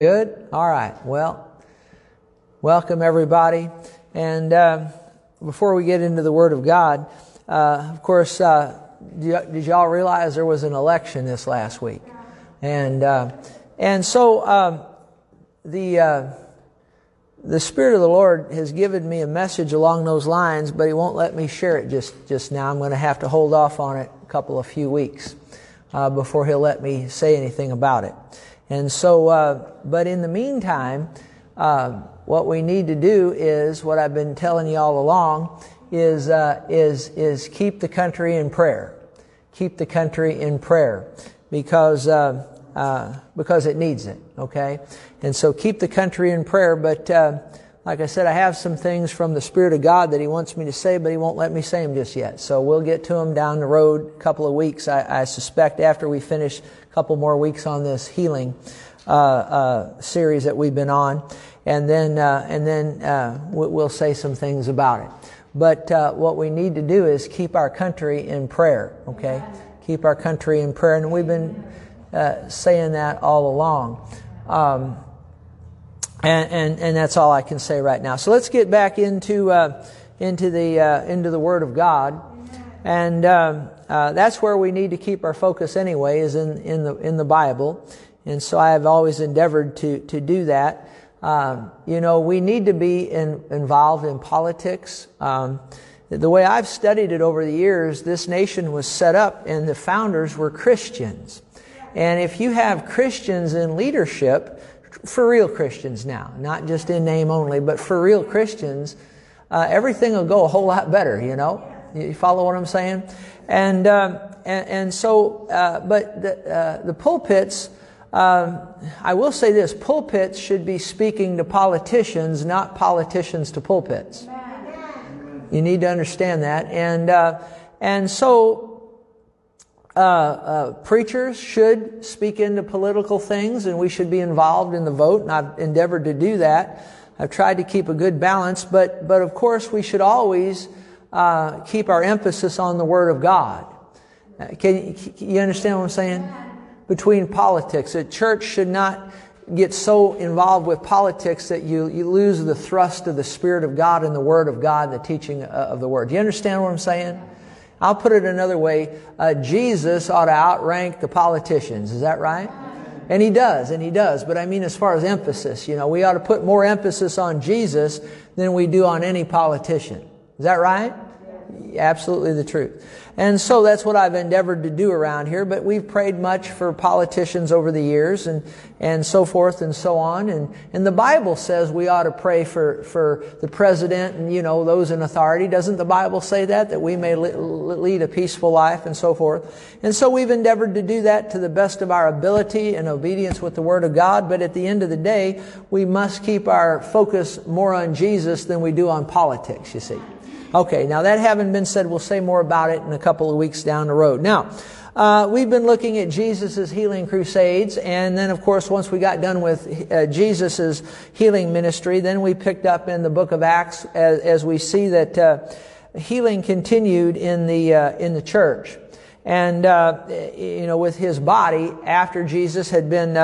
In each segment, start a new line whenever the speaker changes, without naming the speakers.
Good? All right. Well, welcome everybody. And um, before we get into the Word of God, uh, of course, uh, did y'all realize there was an election this last week? And uh, and so um, the uh, the Spirit of the Lord has given me a message along those lines, but He won't let me share it just just now. I'm going to have to hold off on it a couple of few weeks uh, before He'll let me say anything about it. And so, uh, but in the meantime, uh, what we need to do is what I've been telling you all along is uh, is is keep the country in prayer, keep the country in prayer because uh, uh, because it needs it. Okay, and so keep the country in prayer. But uh, like I said, I have some things from the Spirit of God that He wants me to say, but He won't let me say them just yet. So we'll get to them down the road, a couple of weeks. I, I suspect after we finish couple more weeks on this healing uh, uh, series that we've been on, and then uh, and then uh, we'll say some things about it. But uh, what we need to do is keep our country in prayer. Okay, keep our country in prayer, and we've been uh, saying that all along. Um, and, and, and that's all I can say right now. So let's get back into into the into the Word of God, and um, uh, that's where we need to keep our focus anyway, is in, in, the, in the Bible. And so I have always endeavored to, to do that. Um, you know, we need to be in, involved in politics. Um, the way I've studied it over the years, this nation was set up and the founders were Christians. And if you have Christians in leadership, for real Christians now, not just in name only, but for real Christians, uh, everything will go a whole lot better, you know? You follow what I'm saying? And, um, and, and, so, uh, but the, uh, the pulpits, um, I will say this pulpits should be speaking to politicians, not politicians to pulpits. You need to understand that. And, uh, and so, uh, uh, preachers should speak into political things and we should be involved in the vote, and I've endeavored to do that. I've tried to keep a good balance, but, but of course we should always uh, keep our emphasis on the Word of God. Uh, can, you understand what I'm saying? Between politics, a church should not get so involved with politics that you, you lose the thrust of the Spirit of God and the Word of God, and the teaching uh, of the Word. Do you understand what I'm saying? I'll put it another way. Uh, Jesus ought to outrank the politicians. Is that right? And he does, and he does. But I mean, as far as emphasis, you know, we ought to put more emphasis on Jesus than we do on any politician. Is that right? absolutely the truth. And so that's what I've endeavored to do around here, but we've prayed much for politicians over the years and, and so forth and so on. And, and the Bible says we ought to pray for, for the president and, you know, those in authority. Doesn't the Bible say that? That we may lead a peaceful life and so forth. And so we've endeavored to do that to the best of our ability and obedience with the Word of God. But at the end of the day, we must keep our focus more on Jesus than we do on politics, you see. Okay, now that having been said, we'll say more about it in a couple of weeks down the road. Now, uh, we've been looking at Jesus' healing crusades, and then, of course, once we got done with uh, Jesus' healing ministry, then we picked up in the book of Acts as, as we see that uh, healing continued in the uh, in the church, and uh, you know, with his body after Jesus had been.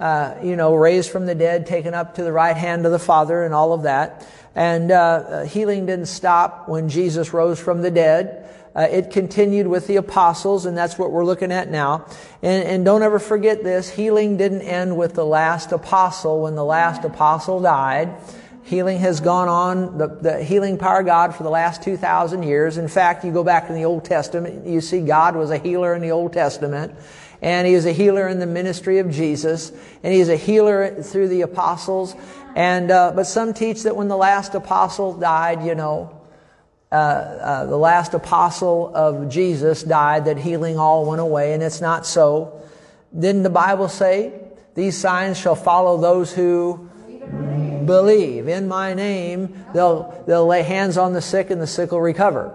Uh, you know, raised from the dead, taken up to the right hand of the Father, and all of that. And uh, healing didn't stop when Jesus rose from the dead. Uh, it continued with the apostles, and that's what we're looking at now. And, and, don't ever forget this healing didn't end with the last apostle when the last apostle died. Healing has gone on, the, the healing power of God for the last 2,000 years. In fact, you go back in the Old Testament, you see God was a healer in the Old Testament and he was a healer in the ministry of Jesus, and he's a healer through the apostles. And uh, but some teach that when the last apostle died, you know, uh, uh, the last apostle of Jesus died, that healing all went away, and it's not so. Didn't the Bible say, "These signs shall follow those who believe in my name"? They'll they'll lay hands on the sick, and the sick will recover.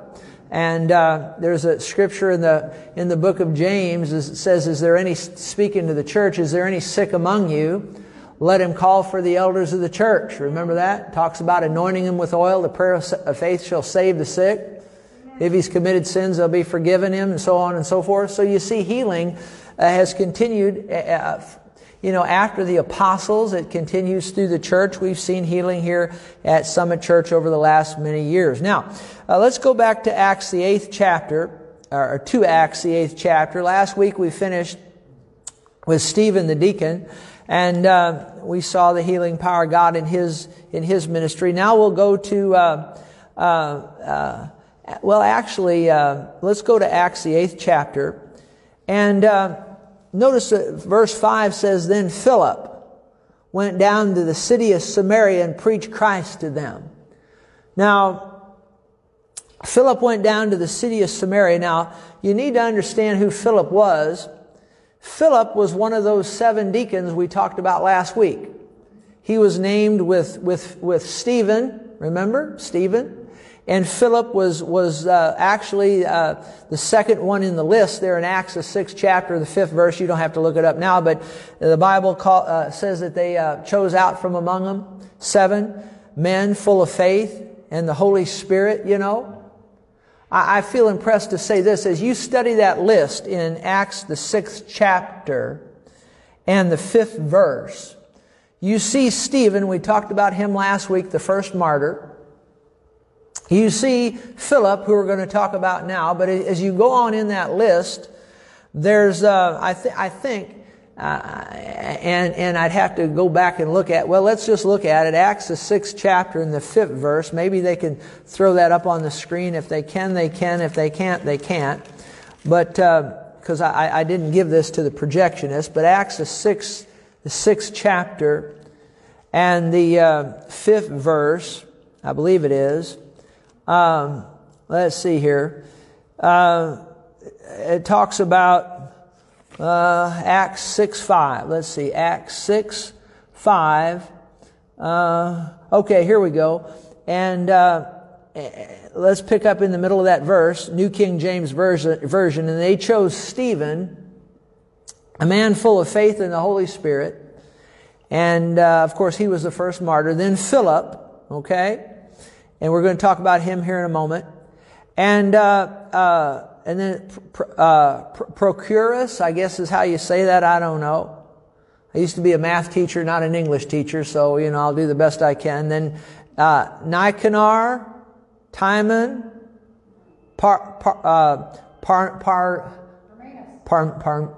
And uh, there's a scripture in the in the book of James that says, "Is there any speaking to the church? Is there any sick among you? Let him call for the elders of the church." Remember that talks about anointing him with oil. The prayer of faith shall save the sick. If he's committed sins, they'll be forgiven him, and so on and so forth. So you see, healing uh, has continued. Uh, uh you know, after the apostles, it continues through the church. We've seen healing here at Summit Church over the last many years. Now, uh, let's go back to Acts, the eighth chapter, or to Acts, the eighth chapter. Last week we finished with Stephen the deacon, and uh, we saw the healing power of God in his in his ministry. Now we'll go to. Uh, uh, uh well, actually, uh, let's go to Acts, the eighth chapter, and notice that verse 5 says, Then Philip went down to the city of Samaria and preached Christ to them. Now, Philip went down to the city of Samaria. Now, you need to understand who Philip was. Philip was one of those seven deacons we talked about last week. He was named with, with, with Stephen, remember? Stephen. And Philip was, was uh, actually uh, the second one in the list there in Acts, the sixth chapter, the fifth verse. You don't have to look it up now, but the Bible call, uh, says that they uh, chose out from among them seven men full of faith and the Holy Spirit, you know. I, I feel impressed to say this. As you study that list in Acts, the sixth chapter and the fifth verse, you see Stephen, we talked about him last week, the first martyr. You see Philip, who we're going to talk about now, but as you go on in that list, there's, uh, I, th- I think, uh, and, and I'd have to go back and look at, well, let's just look at it. Acts, the sixth chapter and the fifth verse. Maybe they can throw that up on the screen. If they can, they can. If they can't, they can't. But, because uh, I, I didn't give this to the projectionist, but Acts, the sixth, the sixth chapter and the uh, fifth verse, I believe it is, um, let's see here. Uh, it talks about uh, Acts 6 5. Let's see, Acts 6 5. Uh, okay, here we go. And uh, let's pick up in the middle of that verse, New King James Version. And they chose Stephen, a man full of faith in the Holy Spirit. And uh, of course, he was the first martyr. Then Philip, okay? And we're going to talk about him here in a moment. And uh, uh, and then uh, Prochorus, I guess is how you say that. I don't know. I used to be a math teacher, not an English teacher, so you know I'll do the best I can. Then uh, Nicanor, Timon, Par, par, uh, par, par, par, par,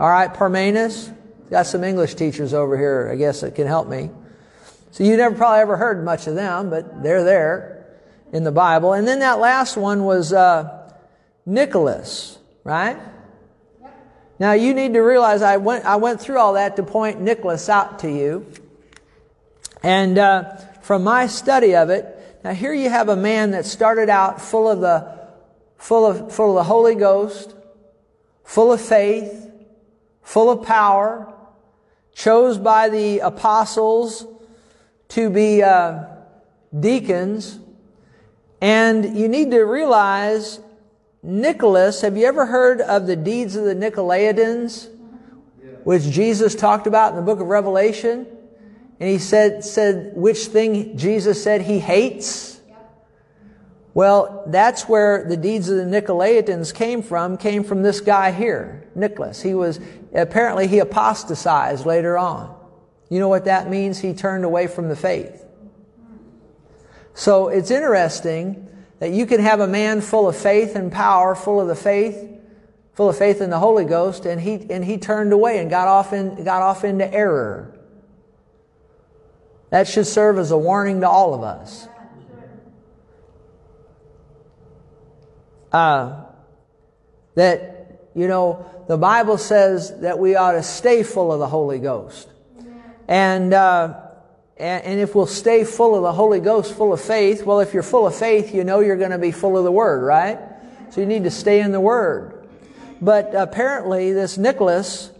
all right, Parmenas. Got some English teachers over here, I guess, that can help me. So you never probably ever heard much of them, but they're there in the Bible. And then that last one was uh, Nicholas, right? Now you need to realize I went I went through all that to point Nicholas out to you, and uh, from my study of it, now here you have a man that started out full of the full of full of the Holy Ghost, full of faith, full of power, chose by the apostles to be uh, deacons. And you need to realize Nicholas, have you ever heard of the deeds of the Nicolaitans, which Jesus talked about in the book of Revelation? And he said, said which thing Jesus said he hates? Well, that's where the deeds of the Nicolaitans came from, came from this guy here, Nicholas. He was, apparently he apostatized later on. You know what that means? He turned away from the faith. So it's interesting that you can have a man full of faith and power, full of the faith, full of faith in the Holy Ghost, and he, and he turned away and got off, in, got off into error. That should serve as a warning to all of us. Uh, that, you know, the Bible says that we ought to stay full of the Holy Ghost. And, uh, and if we'll stay full of the Holy Ghost, full of faith, well, if you're full of faith, you know you're going to be full of the Word, right? So you need to stay in the Word. But apparently, this Nicholas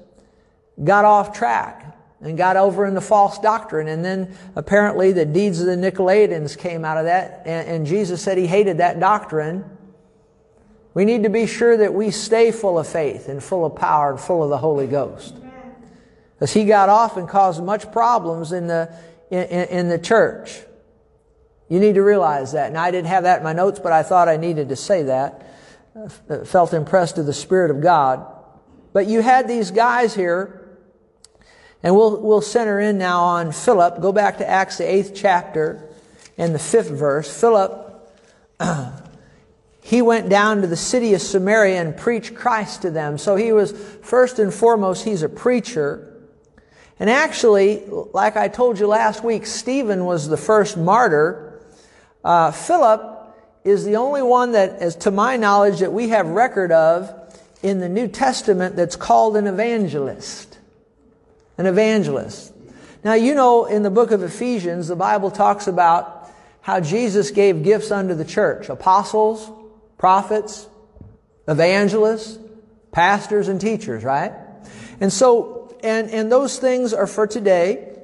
got off track and got over in the false doctrine. And then apparently the deeds of the Nicolaitans came out of that. And, Jesus said he hated that doctrine. We need to be sure that we stay full of faith and full of power and full of the Holy Ghost. Because he got off and caused much problems in the, in, in the church. You need to realize that. And I didn't have that in my notes, but I thought I needed to say that. Uh, I felt impressed with the Spirit of God. But you had these guys here And we'll, we'll center in now on Philip. Go back to Acts, the eighth chapter and the fifth verse. Philip, he went down to the city of Samaria and preached Christ to them. So he was, first and foremost, he's a preacher. And actually, like I told you last week, Stephen was the first martyr. Uh, Philip is the only one that, as to my knowledge, that we have record of in the New Testament that's called an evangelist. An evangelist. Now, you know, in the book of Ephesians, the Bible talks about how Jesus gave gifts unto the church apostles, prophets, evangelists, pastors, and teachers, right? And so, and, and those things are for today,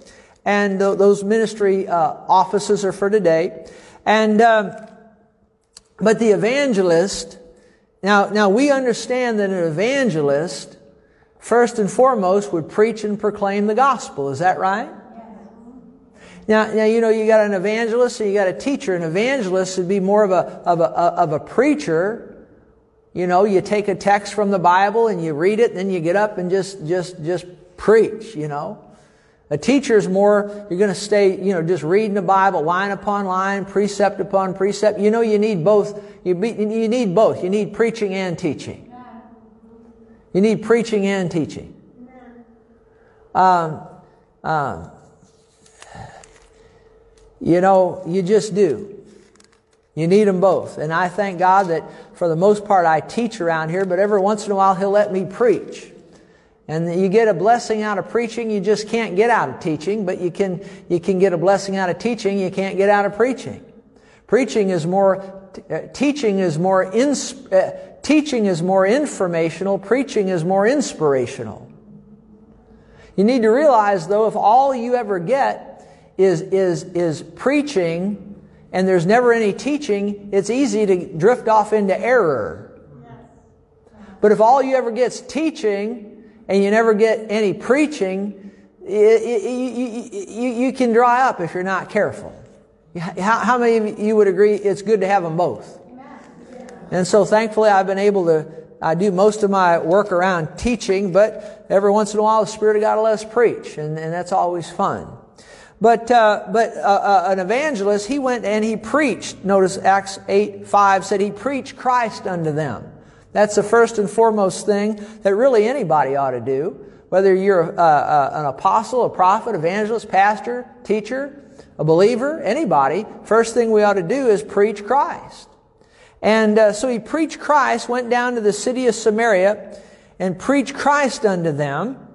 and th- those ministry uh, offices are for today. And, um, but the evangelist, now, now we understand that an evangelist, first and foremost, would preach and proclaim the gospel. Is that right? Now, now, you know, you got an evangelist and you got a teacher. An evangelist would be more of a, of a, of a preacher. You know, you take a text from the Bible and you read it, then you get up and just, just, just preach, you know. A teacher is more, you're going to stay, you know, just reading the Bible line upon line, precept upon precept. You know, you need both. You, be, you need both. You need preaching and teaching. You need preaching and teaching. Um, um, you know, you just do. You need them both. And I thank God that for the most part I teach around here, but every once in a while He'll let me preach. And you get a blessing out of preaching, you just can't get out of teaching, but you can, you can get a blessing out of teaching, you can't get out of preaching. Preaching is more, uh, teaching is more, ins, uh, teaching is more informational, preaching is more inspirational. You need to realize though, if all you ever get is, is, is preaching and there's never any teaching, it's easy to drift off into error. But if all you ever get is teaching and you never get any preaching, you, you, can dry up if you're not careful. How, how many of you would agree it's good to have them both? And so thankfully I've been able to, I do most of my work around teaching, but every once in a while the Spirit of God will let us preach, and, and that's always fun. But, uh, but uh, uh, an evangelist, he went and he preached. Notice Acts 8, 5 said he preached Christ unto them. That's the first and foremost thing that really anybody ought to do. Whether you're uh, uh, an apostle, a prophet, evangelist, pastor, teacher, a believer, anybody, first thing we ought to do is preach Christ. And uh, so he preached Christ, went down to the city of Samaria, and preached Christ unto them.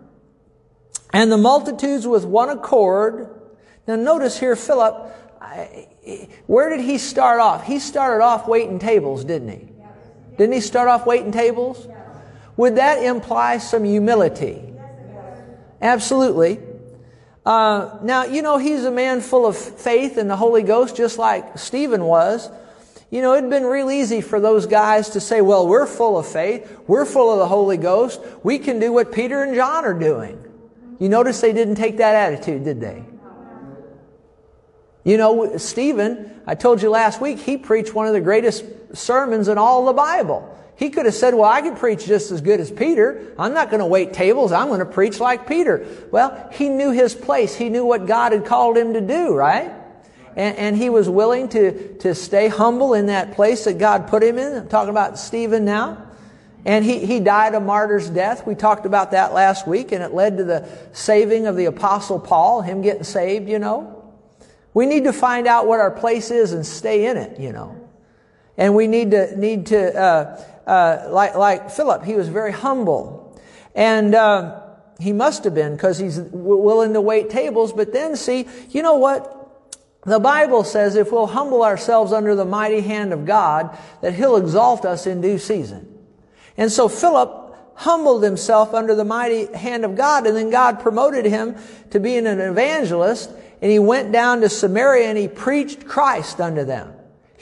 And the multitudes with one accord now notice here, Philip, where did he start off? He started off waiting tables, didn't he? Didn't he start off waiting tables? Would that imply some humility? Absolutely. Uh, now, you know, he's a man full of faith in the Holy Ghost, just like Stephen was. You know, it'd been real easy for those guys to say, well, we're full of faith. We're full of the Holy Ghost. We can do what Peter and John are doing. You notice they didn't take that attitude, did they? You know, Stephen, I told you last week, he preached one of the greatest sermons in all the Bible. He could have said, well, I can preach just as good as Peter. I'm not going to wait tables. I'm going to preach like Peter. Well, he knew his place. He knew what God had called him to do, right? And, and he was willing to, to stay humble in that place that God put him in. I'm talking about Stephen now. And he, he died a martyr's death. We talked about that last week, and it led to the saving of the apostle Paul, him getting saved, you know. We need to find out what our place is and stay in it, you know. And we need to, need to, uh, uh, like, like Philip, he was very humble. And, uh, he must have been because he's willing to wait tables. But then see, you know what? The Bible says if we'll humble ourselves under the mighty hand of God, that he'll exalt us in due season. And so Philip humbled himself under the mighty hand of God, and then God promoted him to being an evangelist, and he went down to Samaria and he preached Christ unto them.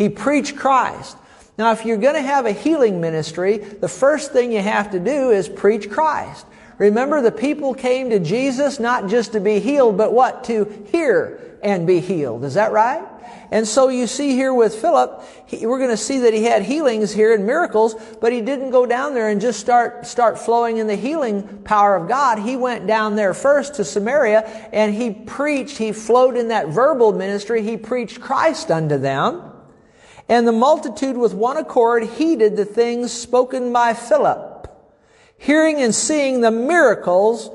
He preached Christ. Now, if you're going to have a healing ministry, the first thing you have to do is preach Christ. Remember, the people came to Jesus not just to be healed, but what? To hear and be healed. Is that right? And so you see here with Philip, he, we're going to see that he had healings here and miracles, but he didn't go down there and just start, start flowing in the healing power of God. He went down there first to Samaria and he preached, he flowed in that verbal ministry, he preached Christ unto them. And the multitude with one accord heeded the things spoken by Philip, hearing and seeing the miracles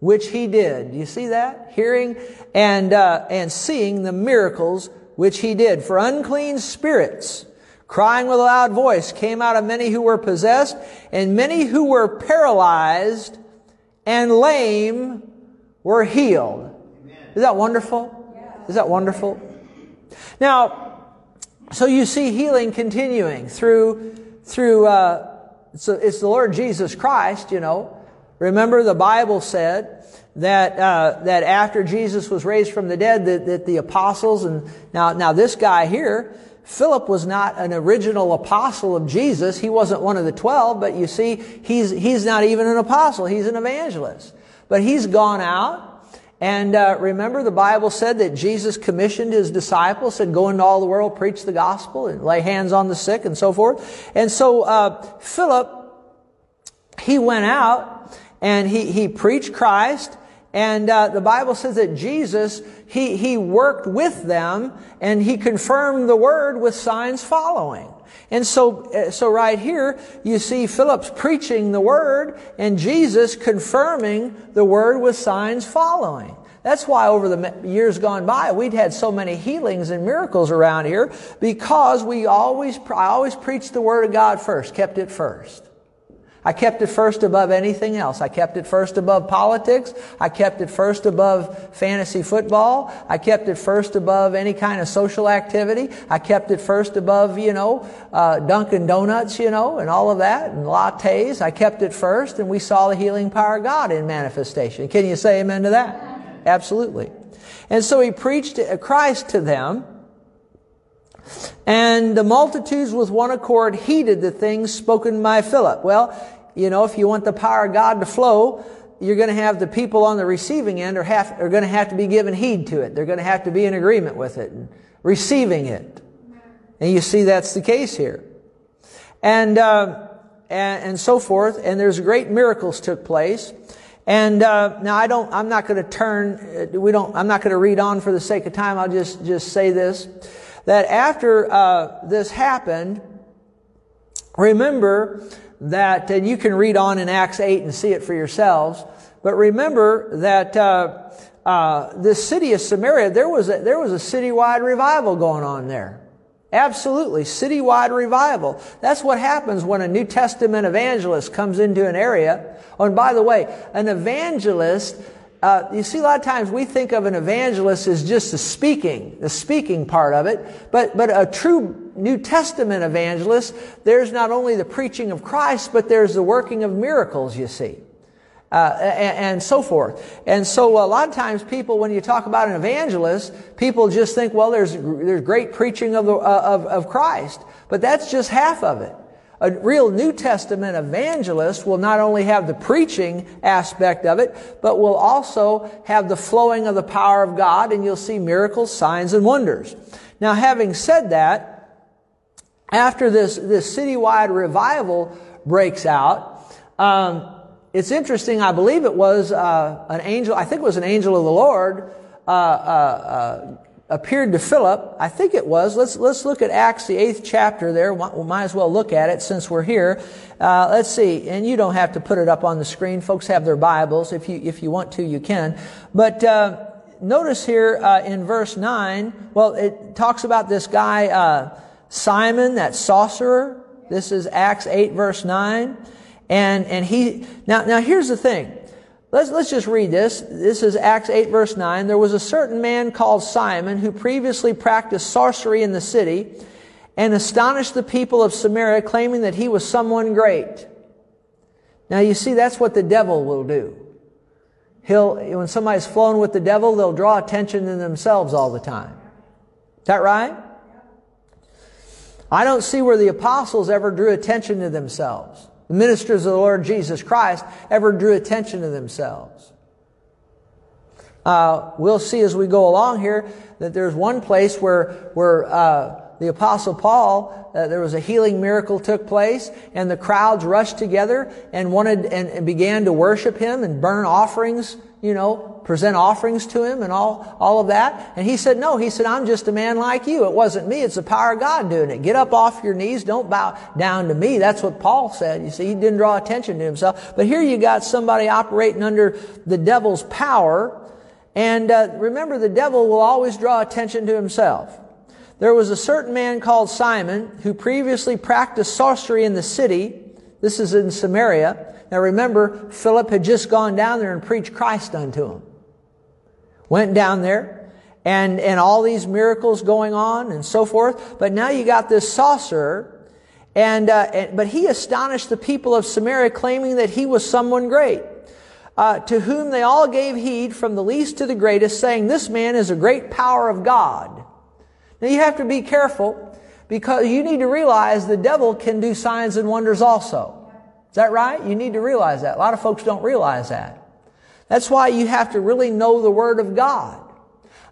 which he did. You see that? Hearing and, uh, and seeing the miracles which he did. For unclean spirits, crying with a loud voice, came out of many who were possessed, and many who were paralyzed and lame were healed. Is that wonderful? Is that wonderful? Now, so you see healing continuing through, through, uh, it's, it's the Lord Jesus Christ, you know. Remember the Bible said that uh, that after Jesus was raised from the dead, that, that the apostles and now now this guy here, Philip was not an original apostle of Jesus. He wasn't one of the twelve, but you see, he's he's not even an apostle. He's an evangelist. But he's gone out. And uh, remember, the Bible said that Jesus commissioned his disciples, said, "Go into all the world, preach the gospel, and lay hands on the sick, and so forth." And so uh, Philip, he went out and he he preached Christ, and uh, the Bible says that Jesus, he, he worked with them and he confirmed the word with signs following. And so, uh, so right here, you see Philip's preaching the word and Jesus confirming the word with signs following. That's why over the years gone by, we'd had so many healings and miracles around here because we always, I always preached the word of God first, kept it first. I kept it first above anything else. I kept it first above politics. I kept it first above fantasy football. I kept it first above any kind of social activity. I kept it first above, you know, uh, Dunkin' Donuts, you know, and all of that, and lattes. I kept it first, and we saw the healing power of God in manifestation. Can you say amen to that? Absolutely. And so he preached Christ to them. And the multitudes with one accord heeded the things spoken by Philip. Well, you know, if you want the power of God to flow, you're going to have the people on the receiving end are, have, are going to have to be given heed to it. They're going to have to be in agreement with it and receiving it. And you see that's the case here. And, uh, and, and, so forth. And there's great miracles took place. And uh, now I don't. I'm not going to turn. Uh, we don't. I'm not going to read on for the sake of time. I'll just just say this: that after uh, this happened, remember that, and you can read on in Acts 8 and see it for yourselves, but remember that uh, uh, this city of Samaria, there was, a, there was a citywide revival going on there. Absolutely, citywide revival. That's what happens when a New Testament evangelist comes into an area. Oh, and by the way, an evangelist uh, you see, a lot of times we think of an evangelist as just the speaking, the speaking part of it, but, but a true New Testament evangelist, there's not only the preaching of Christ, but there's the working of miracles, you see. Uh, and, and, so forth. And so a lot of times people, when you talk about an evangelist, people just think, well, there's, there's great preaching of, the, uh, of, of Christ. But that's just half of it a real New Testament evangelist will not only have the preaching aspect of it, but will also have the flowing of the power of God, and you'll see miracles, signs, and wonders. Now, having said that, after this, this citywide revival breaks out, um, it's interesting, I believe it was uh, an angel, I think it was an angel of the Lord, uh, uh, uh appeared to Philip. I think it was. Let's, let's look at Acts, the eighth chapter there. We might as well look at it since we're here. Uh, let's see. And you don't have to put it up on the screen. Folks have their Bibles. If you, if you want to, you can. But, uh, notice here, uh, in verse nine, well, it talks about this guy, uh, Simon, that sorcerer. This is Acts 8 verse 9. And, and he, now, now here's the thing. Let's, let's just read this. This is Acts 8 verse 9. There was a certain man called Simon who previously practiced sorcery in the city and astonished the people of Samaria claiming that he was someone great. Now you see, that's what the devil will do. He'll, when somebody's flown with the devil, they'll draw attention to themselves all the time. Is that right? I don't see where the apostles ever drew attention to themselves. the ministers of the Lord Jesus Christ, ever drew attention to themselves. Uh, we'll see as we go along here that there's one place where, where uh, the apostle paul uh, there was a healing miracle took place and the crowds rushed together and wanted and, and, began to worship him and burn offerings you know present offerings to him and all all of that. And he said no he said i'm just a man like you. It wasn't me. It's the power of god doing it. Get up off your knees. Don't bow down to me. That's what paul said. You see he didn't draw attention to himself. But here you got somebody operating under the devil's power. And uh, remember the devil will always draw attention to himself. There was a certain man called Simon who previously practiced sorcery in the city. This is in Samaria. Now remember, Philip had just gone down there and preached Christ unto him. Went down there and, and all these miracles going on and so forth. But now you got this sorcerer and, uh, and, but he astonished the people of Samaria claiming that he was someone great. Uh, to whom they all gave heed from the least to the greatest saying, this man is a great power of God. Now you have to be careful because you need to realize the devil can do signs and wonders also. Is that right? You need to realize that. A lot of folks don't realize that. That's why you have to really know the Word of God.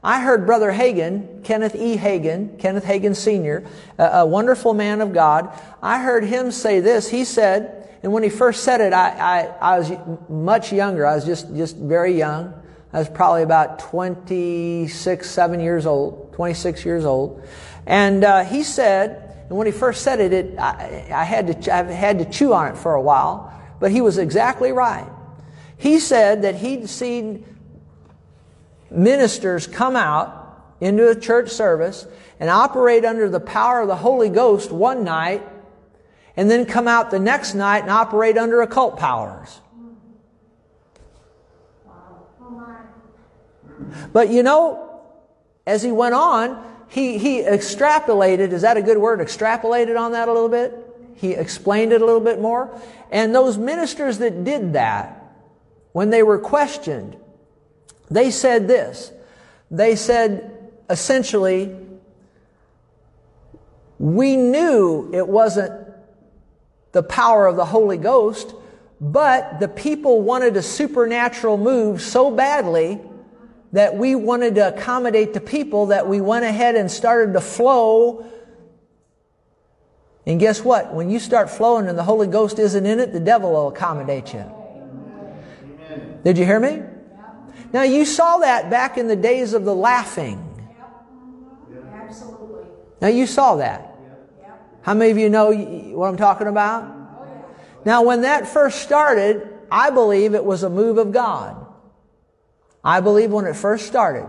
I heard Brother Hagin, Kenneth E. Hagin, Kenneth Hagin Sr., a, a, wonderful man of God. I heard him say this. He said, and when he first said it, I, I, I was much younger. I was just, just very young. I was probably about 26, 7 years old, 26 years old. And uh, he said, and when he first said it, it I, I, had to, I had to chew on it for a while, but he was exactly right. He said that he'd seen ministers come out into a church service and operate under the power of the Holy Ghost one night, and then come out the next night and operate under occult powers. But you know, as he went on, he, he extrapolated, is that a good word? Extrapolated on that a little bit? He explained it a little bit more. And those ministers that did that, when they were questioned, they said this. They said, essentially, we knew it wasn't the power of the Holy Ghost, but the people wanted a supernatural move so badly that we wanted to accommodate the people that we went ahead and started to flow. And guess what? When you start flowing and the Holy Ghost isn't in it, the devil will accommodate you. Did you hear me? Now you saw that back in the days of the laughing. Absolutely. Now you saw that. How many of you know what I'm talking about? Now when that first started, I believe it was a move of God. I believe when it first started,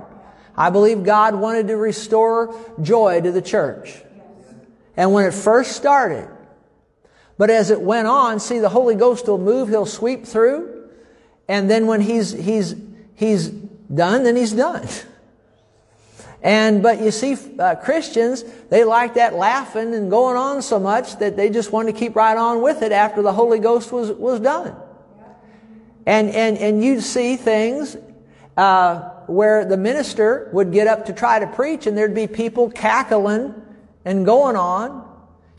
I believe God wanted to restore joy to the church. And when it first started, but as it went on, see, the Holy Ghost will move, He'll sweep through, and then when He's, He's, He's done, then He's done. And, but you see, uh, Christians, they like that laughing and going on so much that they just want to keep right on with it after the Holy Ghost was, was done. And, and, and you see things uh, where the minister would get up to try to preach and there'd be people cackling and going on.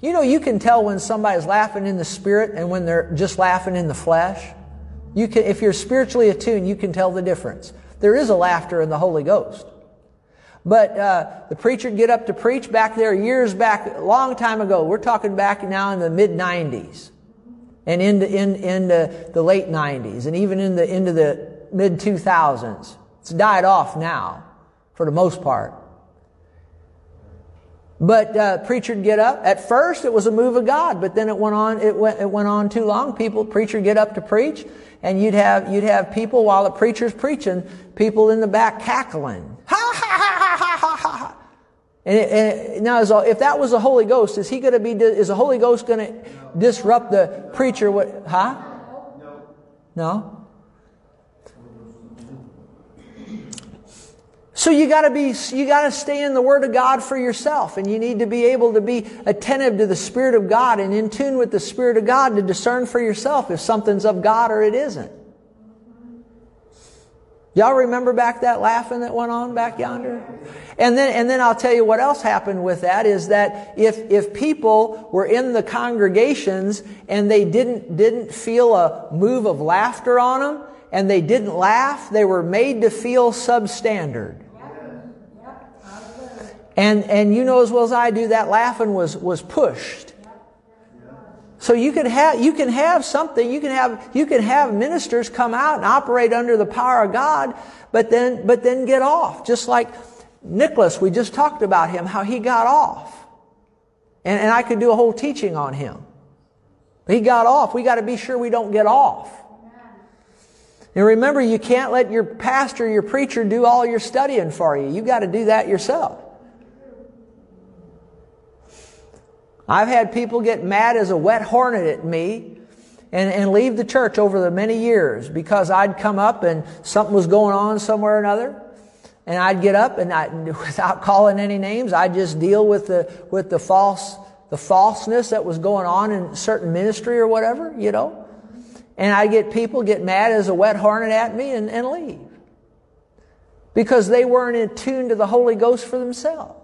You know, you can tell when somebody's laughing in the spirit and when they're just laughing in the flesh. You can, if you're spiritually attuned, you can tell the difference. There is a laughter in the Holy Ghost. But uh, the preacher would get up to preach back there years back, a long time ago. We're talking back now in the mid 90s and into, in, into the late 90s and even in the, into the mid 2000s. It's died off now, for the most part. But uh, preacher'd get up. At first, it was a move of God, but then it went on. It went. It went on too long. People, preacher, get up to preach, and you'd have you'd have people while the preacher's preaching, people in the back cackling, ha ha ha ha ha ha. ha. And, it, and it, now, is, if that was the Holy Ghost, is he going to be? Is the Holy Ghost going to disrupt the preacher? What? Huh? No. No. So you gotta be, you gotta stay in the Word of God for yourself, and you need to be able to be attentive to the Spirit of God and in tune with the Spirit of God to discern for yourself if something's of God or it isn't. Y'all remember back that laughing that went on back yonder? And then, and then I'll tell you what else happened with that is that if, if people were in the congregations and they didn't, didn't feel a move of laughter on them and they didn't laugh, they were made to feel substandard. And, and you know as well as I do, that laughing was, was pushed. So you can have you can have something you can have you can have ministers come out and operate under the power of God, but then but then get off. Just like Nicholas, we just talked about him, how he got off, and, and I could do a whole teaching on him. He got off. We got to be sure we don't get off. And remember, you can't let your pastor, your preacher, do all your studying for you. You got to do that yourself. I've had people get mad as a wet hornet at me and, and leave the church over the many years because I'd come up and something was going on somewhere or another. And I'd get up and I, without calling any names, I'd just deal with the, with the false, the falseness that was going on in certain ministry or whatever, you know. And I get people get mad as a wet hornet at me and, and leave. Because they weren't in tune to the Holy Ghost for themselves.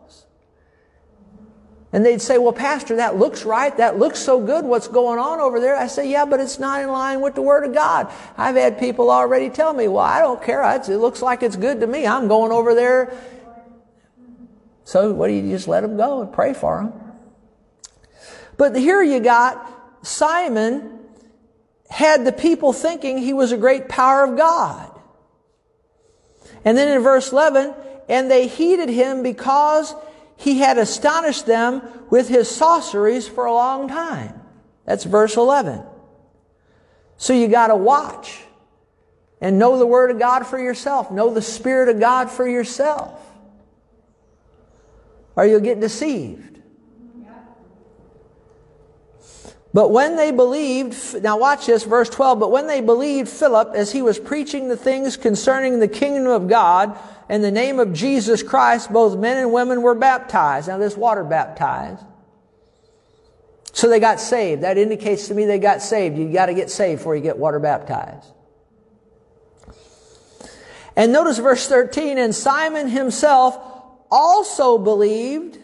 And they'd say, well, Pastor, that looks right. That looks so good. What's going on over there? I say, yeah, but it's not in line with the Word of God. I've had people already tell me, well, I don't care. It looks like it's good to me. I'm going over there. So what do you just let them go and pray for them? But here you got Simon had the people thinking he was a great power of God. And then in verse 11, and they heeded him because he had astonished them with his sorceries for a long time. That's verse 11. So you got to watch and know the Word of God for yourself. Know the Spirit of God for yourself. Or you'll get deceived. But when they believed, now watch this, verse 12, but when they believed Philip as he was preaching the things concerning the kingdom of God, in the name of Jesus Christ, both men and women were baptized. Now, this water baptized. So they got saved. That indicates to me they got saved. You got to get saved before you get water baptized. And notice verse 13, and Simon himself also believed.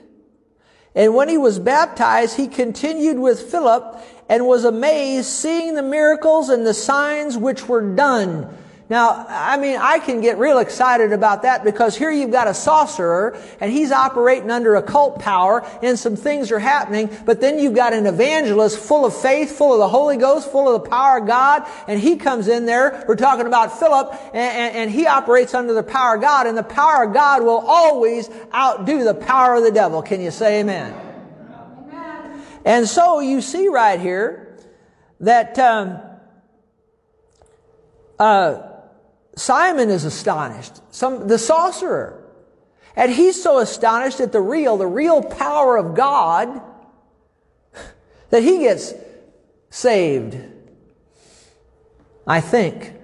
And when he was baptized, he continued with Philip and was amazed seeing the miracles and the signs which were done. Now, I mean, I can get real excited about that because here you've got a sorcerer and he's operating under occult power and some things are happening, but then you've got an evangelist full of faith, full of the Holy Ghost, full of the power of God, and he comes in there. We're talking about Philip and, and, and he operates under the power of God and the power of God will always outdo the power of the devil. Can you say amen? amen. And so you see right here that, um, uh, Simon is astonished. Some, the sorcerer. And he's so astonished at the real, the real power of God, that he gets saved. I think.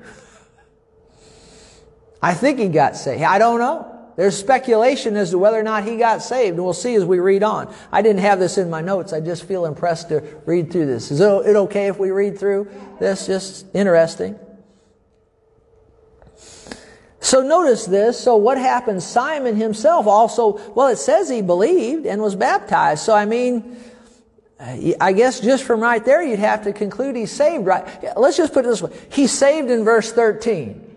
I think he got saved. I don't know. There's speculation as to whether or not he got saved, and we'll see as we read on. I didn't have this in my notes. I just feel impressed to read through this. Is it okay if we read through this? Just interesting. So notice this. So what happened? Simon himself also, well, it says he believed and was baptized. So I mean, I guess just from right there, you'd have to conclude he's saved, right? Let's just put it this way. He's saved in verse 13.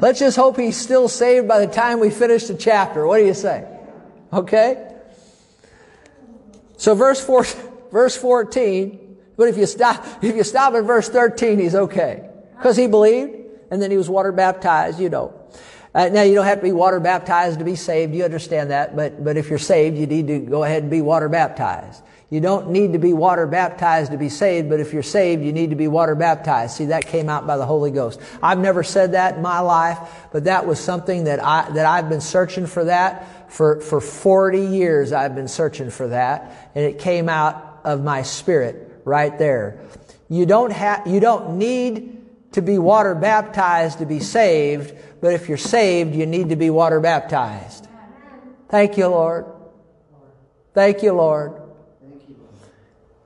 Let's just hope he's still saved by the time we finish the chapter. What do you say? Okay? So verse 4, verse 14, but if you stop, if you stop at verse 13, he's okay. Because he believed and then he was water baptized, you know. Uh, now you don't have to be water baptized to be saved. You understand that. But, but if you're saved, you need to go ahead and be water baptized. You don't need to be water baptized to be saved, but if you're saved, you need to be water baptized. See, that came out by the Holy Ghost. I've never said that in my life, but that was something that I, that I've been searching for that for, for 40 years. I've been searching for that, and it came out of my spirit right there. You don't have, you don't need to be water baptized to be saved, but if you're saved, you need to be water baptized. Thank you, Lord. Thank you, Lord.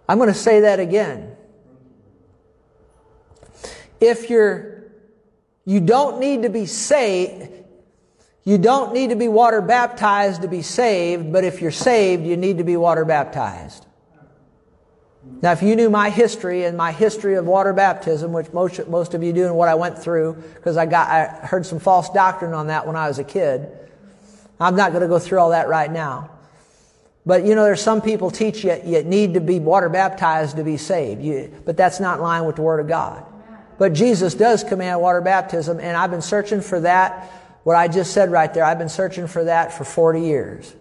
I'm going to say that again. If you're You don't need to be saved. You don't need to be water baptized to be saved, but if you're saved, you need to be water baptized. Now, if you knew my history and my history of water baptism, which most, most of you do and what I went through, because I got, I heard some false doctrine on that when I was a kid. I'm not going to go through all that right now. But you know, there's some people teach you, you need to be water baptized to be saved. You, but that's not in line with the Word of God. But Jesus does command water baptism, and I've been searching for that what I just said right there, I've been searching for that for 40 years.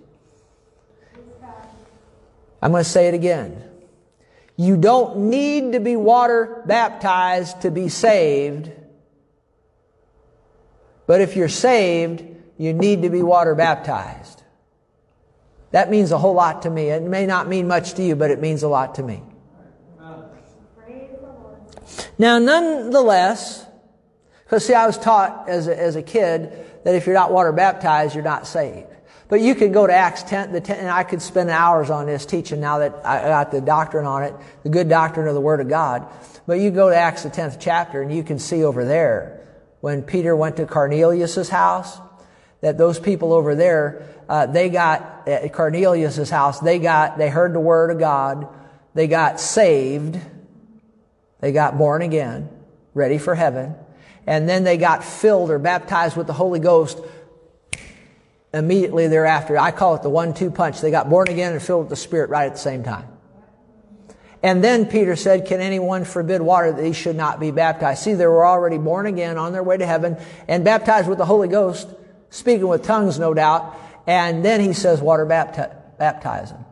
I'm going to say it again. You don't need to be water baptized to be saved. But if you're saved, you need to be water baptized. That means a whole lot to me. It may not mean much to you, but it means a lot to me. Now, nonetheless, because see, I was taught as a, as a kid that if you're not water baptized, you're not saved. But you could go to Acts 10, the 10, and I could spend hours on this teaching now that I got the doctrine on it, the good doctrine of the Word of God. But you go to Acts the 10th chapter and you can see over there when Peter went to Cornelius's house, that those people over there, uh, they got, at Cornelius's house, they got, they heard the Word of God, they got saved, they got born again, ready for heaven, and then they got filled or baptized with the Holy Ghost immediately thereafter. I call it the one-two punch. They got born again and filled with the Spirit right at the same time. And then Peter said, Can anyone forbid water that he should not be baptized? See, they were already born again on their way to heaven and baptized with the Holy Ghost, speaking with tongues, no doubt. And then he says, Water bapti- baptize them.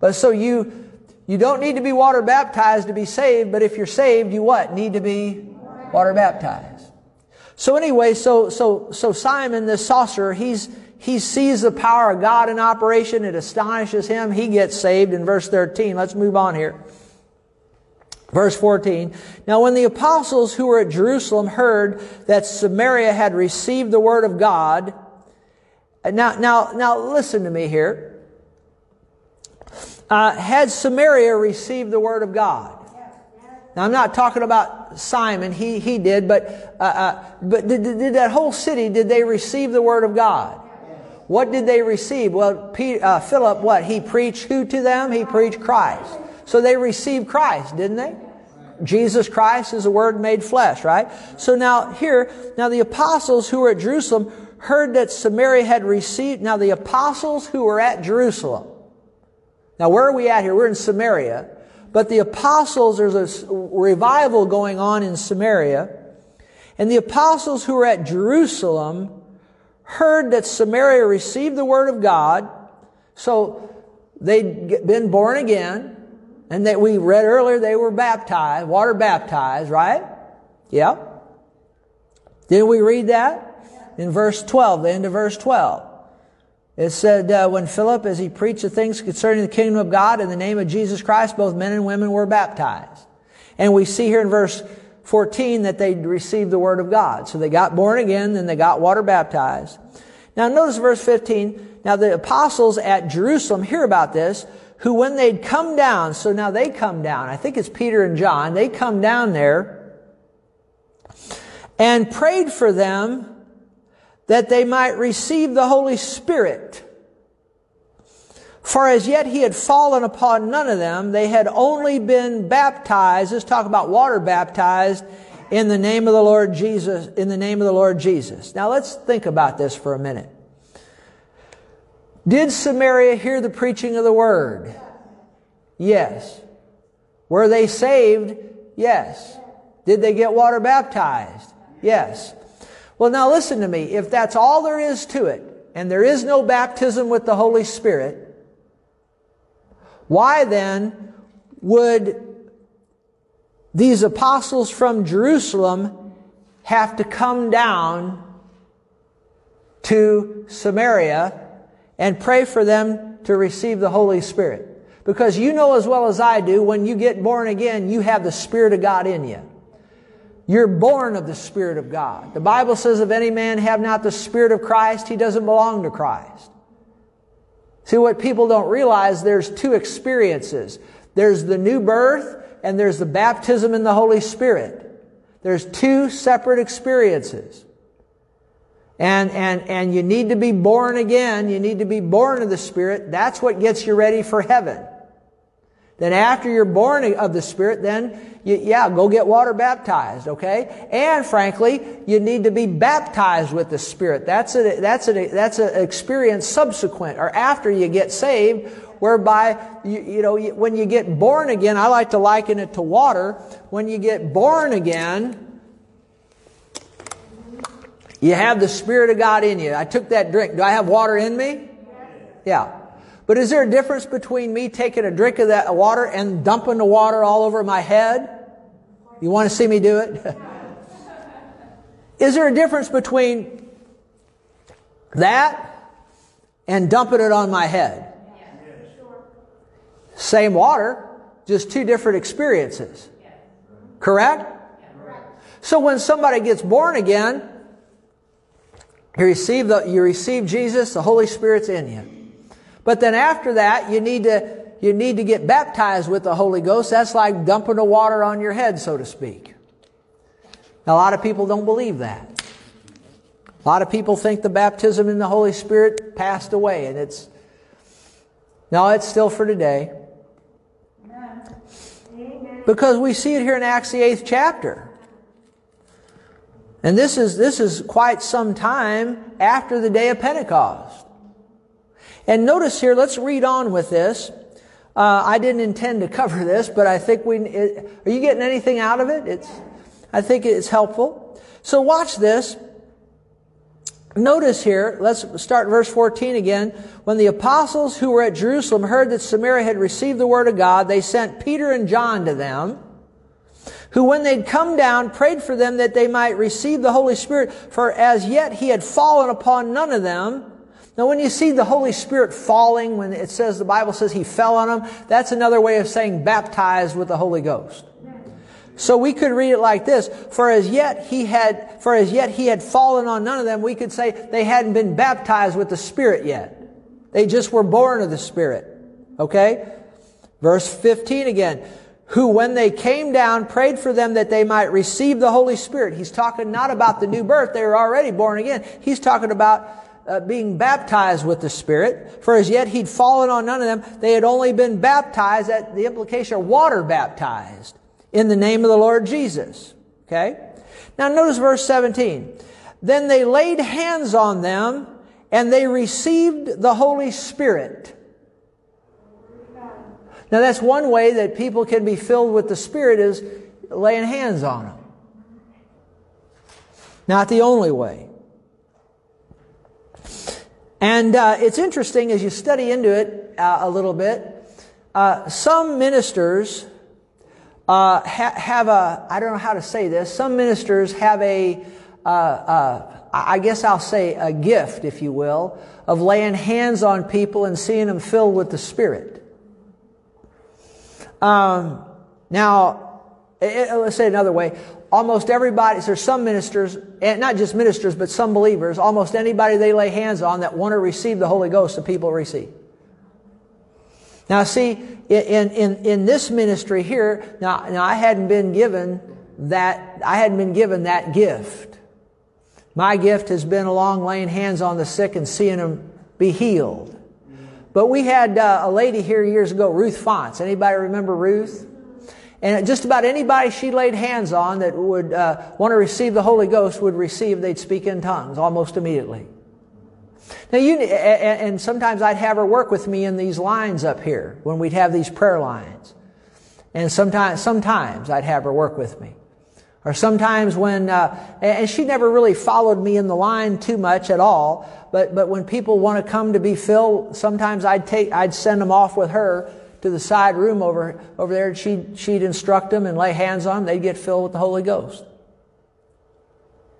But so you, you don't need to be water baptized to be saved, but if you're saved, you what? Need to be water baptized. So anyway, so, so, so Simon, this sorcerer, he's, he sees the power of God in operation. It astonishes him. He gets saved in verse 13. Let's move on here. Verse 14. Now when the apostles who were at Jerusalem heard that Samaria had received the word of God, now, now, now listen to me here. Uh, had Samaria received the word of God? Now, I'm not talking about Simon. He, he did, but, uh, uh, but did, did, that whole city, did they receive the word of God? What did they receive? Well, Peter, uh, Philip, what? He preached who to them? He preached Christ. So they received Christ, didn't they? Jesus Christ is a word made flesh, right? So now here, now the apostles who were at Jerusalem heard that Samaria had received, now the apostles who were at Jerusalem. Now where are we at here? We're in Samaria. But the apostles, there's a revival going on in Samaria. And the apostles who were at Jerusalem heard that Samaria received the word of God. So they'd been born again. And that we read earlier, they were baptized, water baptized, right? Yeah. Didn't we read that? In verse 12, the end of verse 12. It said, uh, when Philip, as he preached the things concerning the kingdom of God in the name of Jesus Christ, both men and women were baptized. And we see here in verse 14 that they'd received the word of God. So they got born again, then they got water baptized. Now notice verse 15. Now the apostles at Jerusalem hear about this, who when they'd come down, so now they come down, I think it's Peter and John, they come down there and prayed for them that they might receive the Holy Spirit. For as yet he had fallen upon none of them. They had only been baptized. Let's talk about water baptized in the name of the Lord Jesus, in the name of the Lord Jesus. Now let's think about this for a minute. Did Samaria hear the preaching of the word? Yes. Were they saved? Yes. Did they get water baptized? Yes. Well, now listen to me. If that's all there is to it, and there is no baptism with the Holy Spirit, why then would these apostles from Jerusalem have to come down to Samaria and pray for them to receive the Holy Spirit? Because you know as well as I do, when you get born again, you have the Spirit of God in you. You're born of the Spirit of God. The Bible says, if any man have not the Spirit of Christ, he doesn't belong to Christ. See, what people don't realize, there's two experiences. There's the new birth and there's the baptism in the Holy Spirit. There's two separate experiences. And, and, and you need to be born again. You need to be born of the Spirit. That's what gets you ready for heaven. Then after you're born of the Spirit, then, you, yeah, go get water baptized, okay? And frankly, you need to be baptized with the Spirit. That's a, that's a, that's an experience subsequent or after you get saved, whereby, you, you know, when you get born again, I like to liken it to water. When you get born again, you have the Spirit of God in you. I took that drink. Do I have water in me? Yeah. But is there a difference between me taking a drink of that water and dumping the water all over my head? You want to see me do it? is there a difference between that and dumping it on my head? Same water, just two different experiences. Correct? So when somebody gets born again, you receive, the, you receive Jesus, the Holy Spirit's in you. But then after that, you need to, you need to get baptized with the Holy Ghost. That's like dumping the water on your head, so to speak. Now, a lot of people don't believe that. A lot of people think the baptism in the Holy Spirit passed away, and it's, no, it's still for today. Because we see it here in Acts the 8th chapter. And this is, this is quite some time after the day of Pentecost. And notice here, let's read on with this. Uh, I didn't intend to cover this, but I think we, it, are you getting anything out of it? It's, I think it's helpful. So watch this. Notice here, let's start verse 14 again. When the apostles who were at Jerusalem heard that Samaria had received the word of God, they sent Peter and John to them, who when they'd come down prayed for them that they might receive the Holy Spirit, for as yet he had fallen upon none of them, now, when you see the Holy Spirit falling, when it says, the Bible says he fell on them, that's another way of saying baptized with the Holy Ghost. So we could read it like this, for as yet he had, for as yet he had fallen on none of them, we could say they hadn't been baptized with the Spirit yet. They just were born of the Spirit. Okay? Verse 15 again. Who, when they came down, prayed for them that they might receive the Holy Spirit. He's talking not about the new birth. They were already born again. He's talking about uh, being baptized with the Spirit, for as yet he'd fallen on none of them. They had only been baptized at the implication of water baptized in the name of the Lord Jesus. Okay? Now notice verse 17. Then they laid hands on them and they received the Holy Spirit. Now that's one way that people can be filled with the Spirit is laying hands on them. Not the only way. And uh, it's interesting as you study into it uh, a little bit. Uh, some ministers uh, ha- have a, I don't know how to say this, some ministers have a, uh, uh, I guess I'll say a gift, if you will, of laying hands on people and seeing them filled with the Spirit. Um, now, it, let's say another way almost everybody, there's some ministers, and not just ministers, but some believers, almost anybody they lay hands on that want to receive the Holy Ghost, the people receive. Now, see, in, in, in this ministry here, now, now I hadn't been given that, I hadn't been given that gift. My gift has been along laying hands on the sick and seeing them be healed. But we had uh, a lady here years ago, Ruth Fonts. Anybody remember Ruth? And just about anybody she laid hands on that would uh, want to receive the Holy Ghost would receive, they'd speak in tongues almost immediately. Now, you, and sometimes I'd have her work with me in these lines up here when we'd have these prayer lines. And sometimes, sometimes I'd have her work with me. Or sometimes when, uh, and she never really followed me in the line too much at all, but, but when people want to come to be filled, sometimes I'd take, I'd send them off with her to the side room over, over there. She'd, she'd instruct them and lay hands on them. They'd get filled with the Holy Ghost.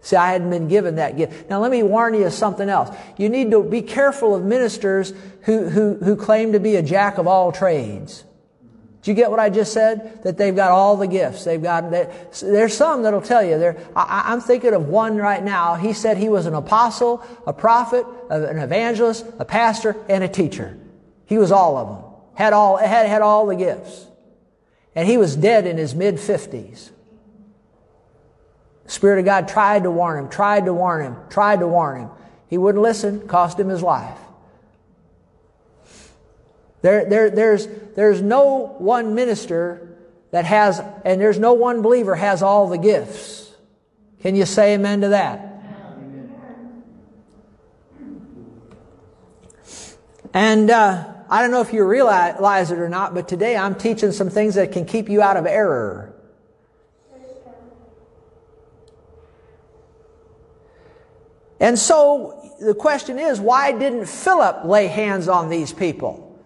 See, I hadn't been given that gift. Now let me warn you of something else. You need to be careful of ministers who, who, who claim to be a jack of all trades. Do you get what I just said? That they've got all the gifts. They've got, they, there's some that'll tell you. There, I, am thinking of one right now. He said he was an apostle, a prophet, an evangelist, a pastor, and a teacher. He was all of them. Had all, had, had all the gifts. And he was dead in his mid 50s. Spirit of God tried to warn him, tried to warn him, tried to warn him. He wouldn't listen, cost him his life. There, there, there's, there's no one minister that has, and there's no one believer has all the gifts. Can you say amen to that? And uh, I don't know if you realize it or not, but today I'm teaching some things that can keep you out of error. And so the question is, why didn't Philip lay hands on these people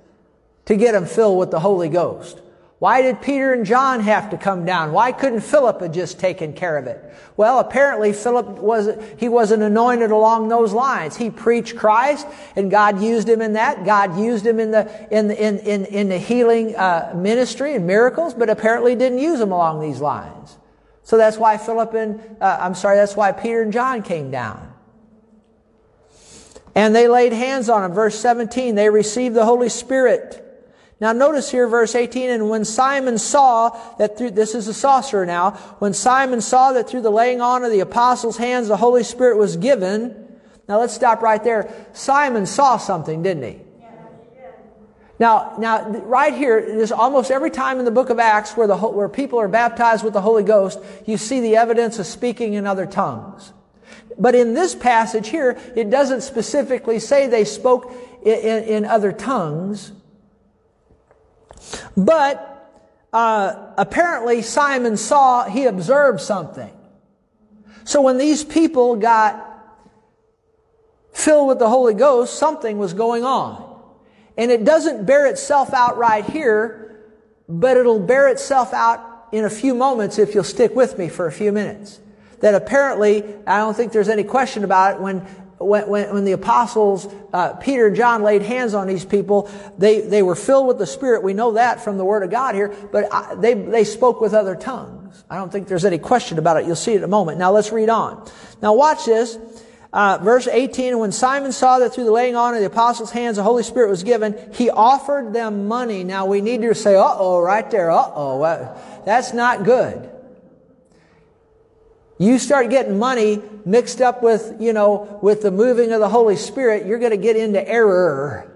to get them filled with the Holy Ghost? Why did Peter and John have to come down? Why couldn't Philip have just taken care of it? Well, apparently Philip was, he wasn't anointed along those lines. He preached Christ and God used him in that. God used him in the, in the, in, in, in the healing, uh, ministry and miracles, but apparently didn't use him along these lines. So that's why Philip and, uh, I'm sorry, that's why Peter and John came down. And they laid hands on him. Verse 17, they received the Holy Spirit. Now notice here verse 18, and when Simon saw that through, this is a sorcerer now, when Simon saw that through the laying on of the apostles' hands the Holy Spirit was given, now let's stop right there. Simon saw something, didn't he? Now, now, right here, is almost every time in the book of Acts where, the, where people are baptized with the Holy Ghost, you see the evidence of speaking in other tongues. But in this passage here, it doesn't specifically say they spoke in, in, in other tongues. But uh, apparently Simon saw, he observed something. So when these people got filled with the Holy Ghost, something was going on. And it doesn't bear itself out right here, but it'll bear itself out in a few moments if you'll stick with me for a few minutes. That apparently, I don't think there's any question about it, when when, when, when the apostles, uh, Peter and John laid hands on these people, they, they were filled with the Spirit. We know that from the Word of God here, but I, they, they spoke with other tongues. I don't think there's any question about it. You'll see it in a moment. Now let's read on. Now watch this. Uh, verse 18, when Simon saw that through the laying on of the apostles' hands the Holy Spirit was given, he offered them money. Now we need to say, uh-oh, right there, uh-oh. That's not good. You start getting money mixed up with, you know, with the moving of the Holy Spirit, you're going to get into error.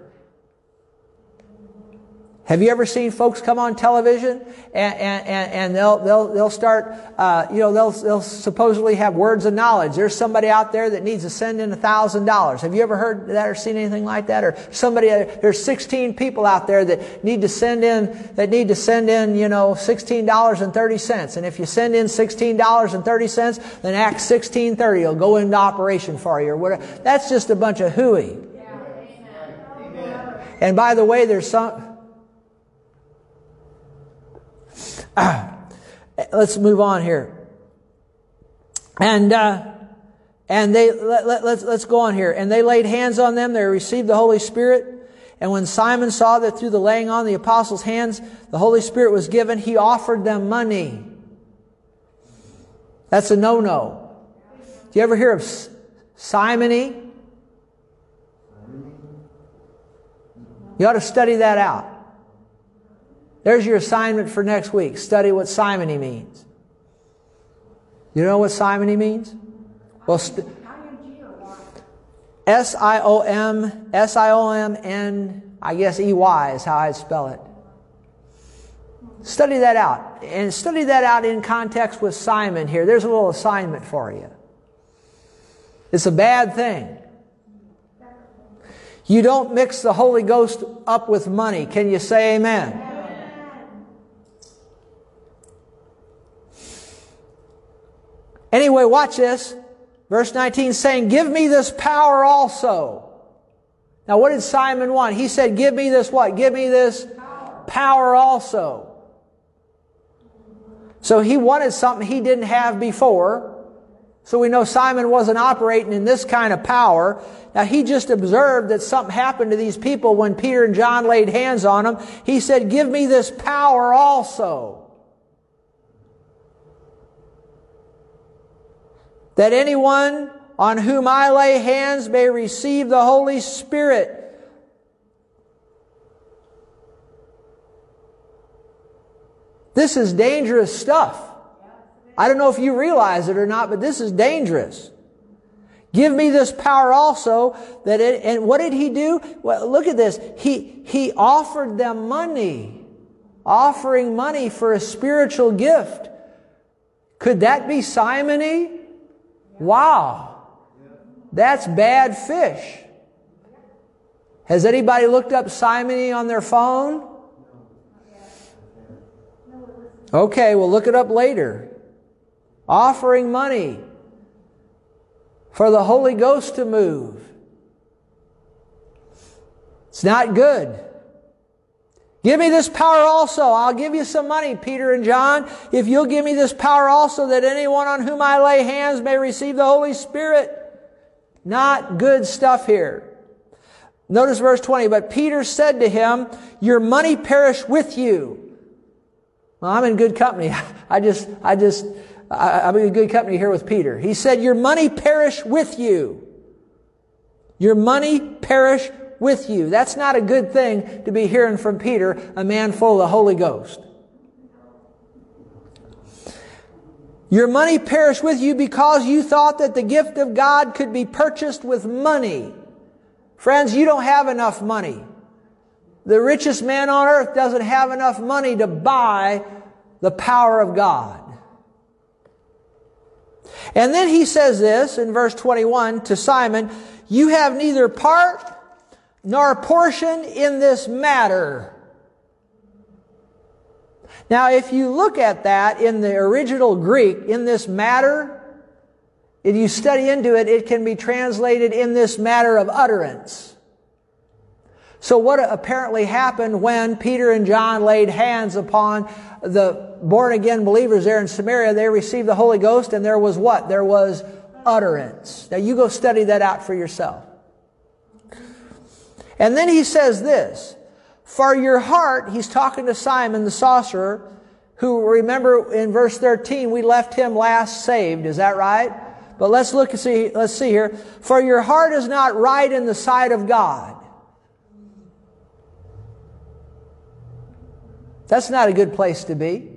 Have you ever seen folks come on television and, and, and they'll, they'll, they'll start, uh, you know, they'll, they'll supposedly have words of knowledge. There's somebody out there that needs to send in a thousand dollars. Have you ever heard that or seen anything like that? Or somebody, there's 16 people out there that need to send in, that need to send in, you know, $16.30. And if you send in $16.30, then Acts 1630 will go into operation for you or whatever. That's just a bunch of hooey. And by the way, there's some, let's move on here. And, uh, and they, let, let, let's, let's go on here. And they laid hands on them. They received the Holy Spirit. And when Simon saw that through the laying on the apostles' hands, the Holy Spirit was given, he offered them money. That's a no-no. Do you ever hear of simony? You ought to study that out. There's your assignment for next week. Study what simony means. You know what simony means? Well, st- S I O M S I O M N I guess E Y is how I'd spell it. Study that out. And study that out in context with Simon here. There's a little assignment for you. It's a bad thing. You don't mix the Holy Ghost up with money. Can you say amen? Anyway, watch this. Verse 19 saying, Give me this power also. Now, what did Simon want? He said, Give me this what? Give me this power, also. So he wanted something he didn't have before. So we know Simon wasn't operating in this kind of power. Now he just observed that something happened to these people when Peter and John laid hands on them. He said, Give me this power also. That anyone on whom I lay hands may receive the Holy Spirit. This is dangerous stuff. I don't know if you realize it or not, but this is dangerous. Give me this power also that it, and what did he do? Well, look at this. He, he offered them money, offering money for a spiritual gift. Could that be simony? Wow. That's bad fish. Has anybody looked up simony on their phone? Okay, we'll look it up later. Offering money for the Holy Ghost to move. It's not good. Give me this power also. I'll give you some money, Peter and John, if you'll give me this power also that anyone on whom I lay hands may receive the Holy Spirit. Not good stuff here. Notice verse 20. But Peter said to him, Your money perish with you. Well, I'm in good company. I just, I just, I, I'm in good company here with Peter. He said, Your money perish with you. Your money perish with you. That's not a good thing to be hearing from Peter, a man full of the Holy Ghost. Your money perished with you because you thought that the gift of God could be purchased with money. Friends, you don't have enough money. The richest man on earth doesn't have enough money to buy the power of God. And then he says this in verse 21 to Simon, You have neither part nor portion in this matter. Now, if you look at that in the original Greek, in this matter, if you study into it, it can be translated in this matter of utterance. So what apparently happened when Peter and John laid hands upon the born again believers there in Samaria, they received the Holy Ghost and there was what? There was utterance. Now you go study that out for yourself. And then he says this, for your heart, he's talking to Simon the sorcerer, who remember in verse 13, we left him last saved. Is that right? But let's look and see, let's see here. For your heart is not right in the sight of God. That's not a good place to be.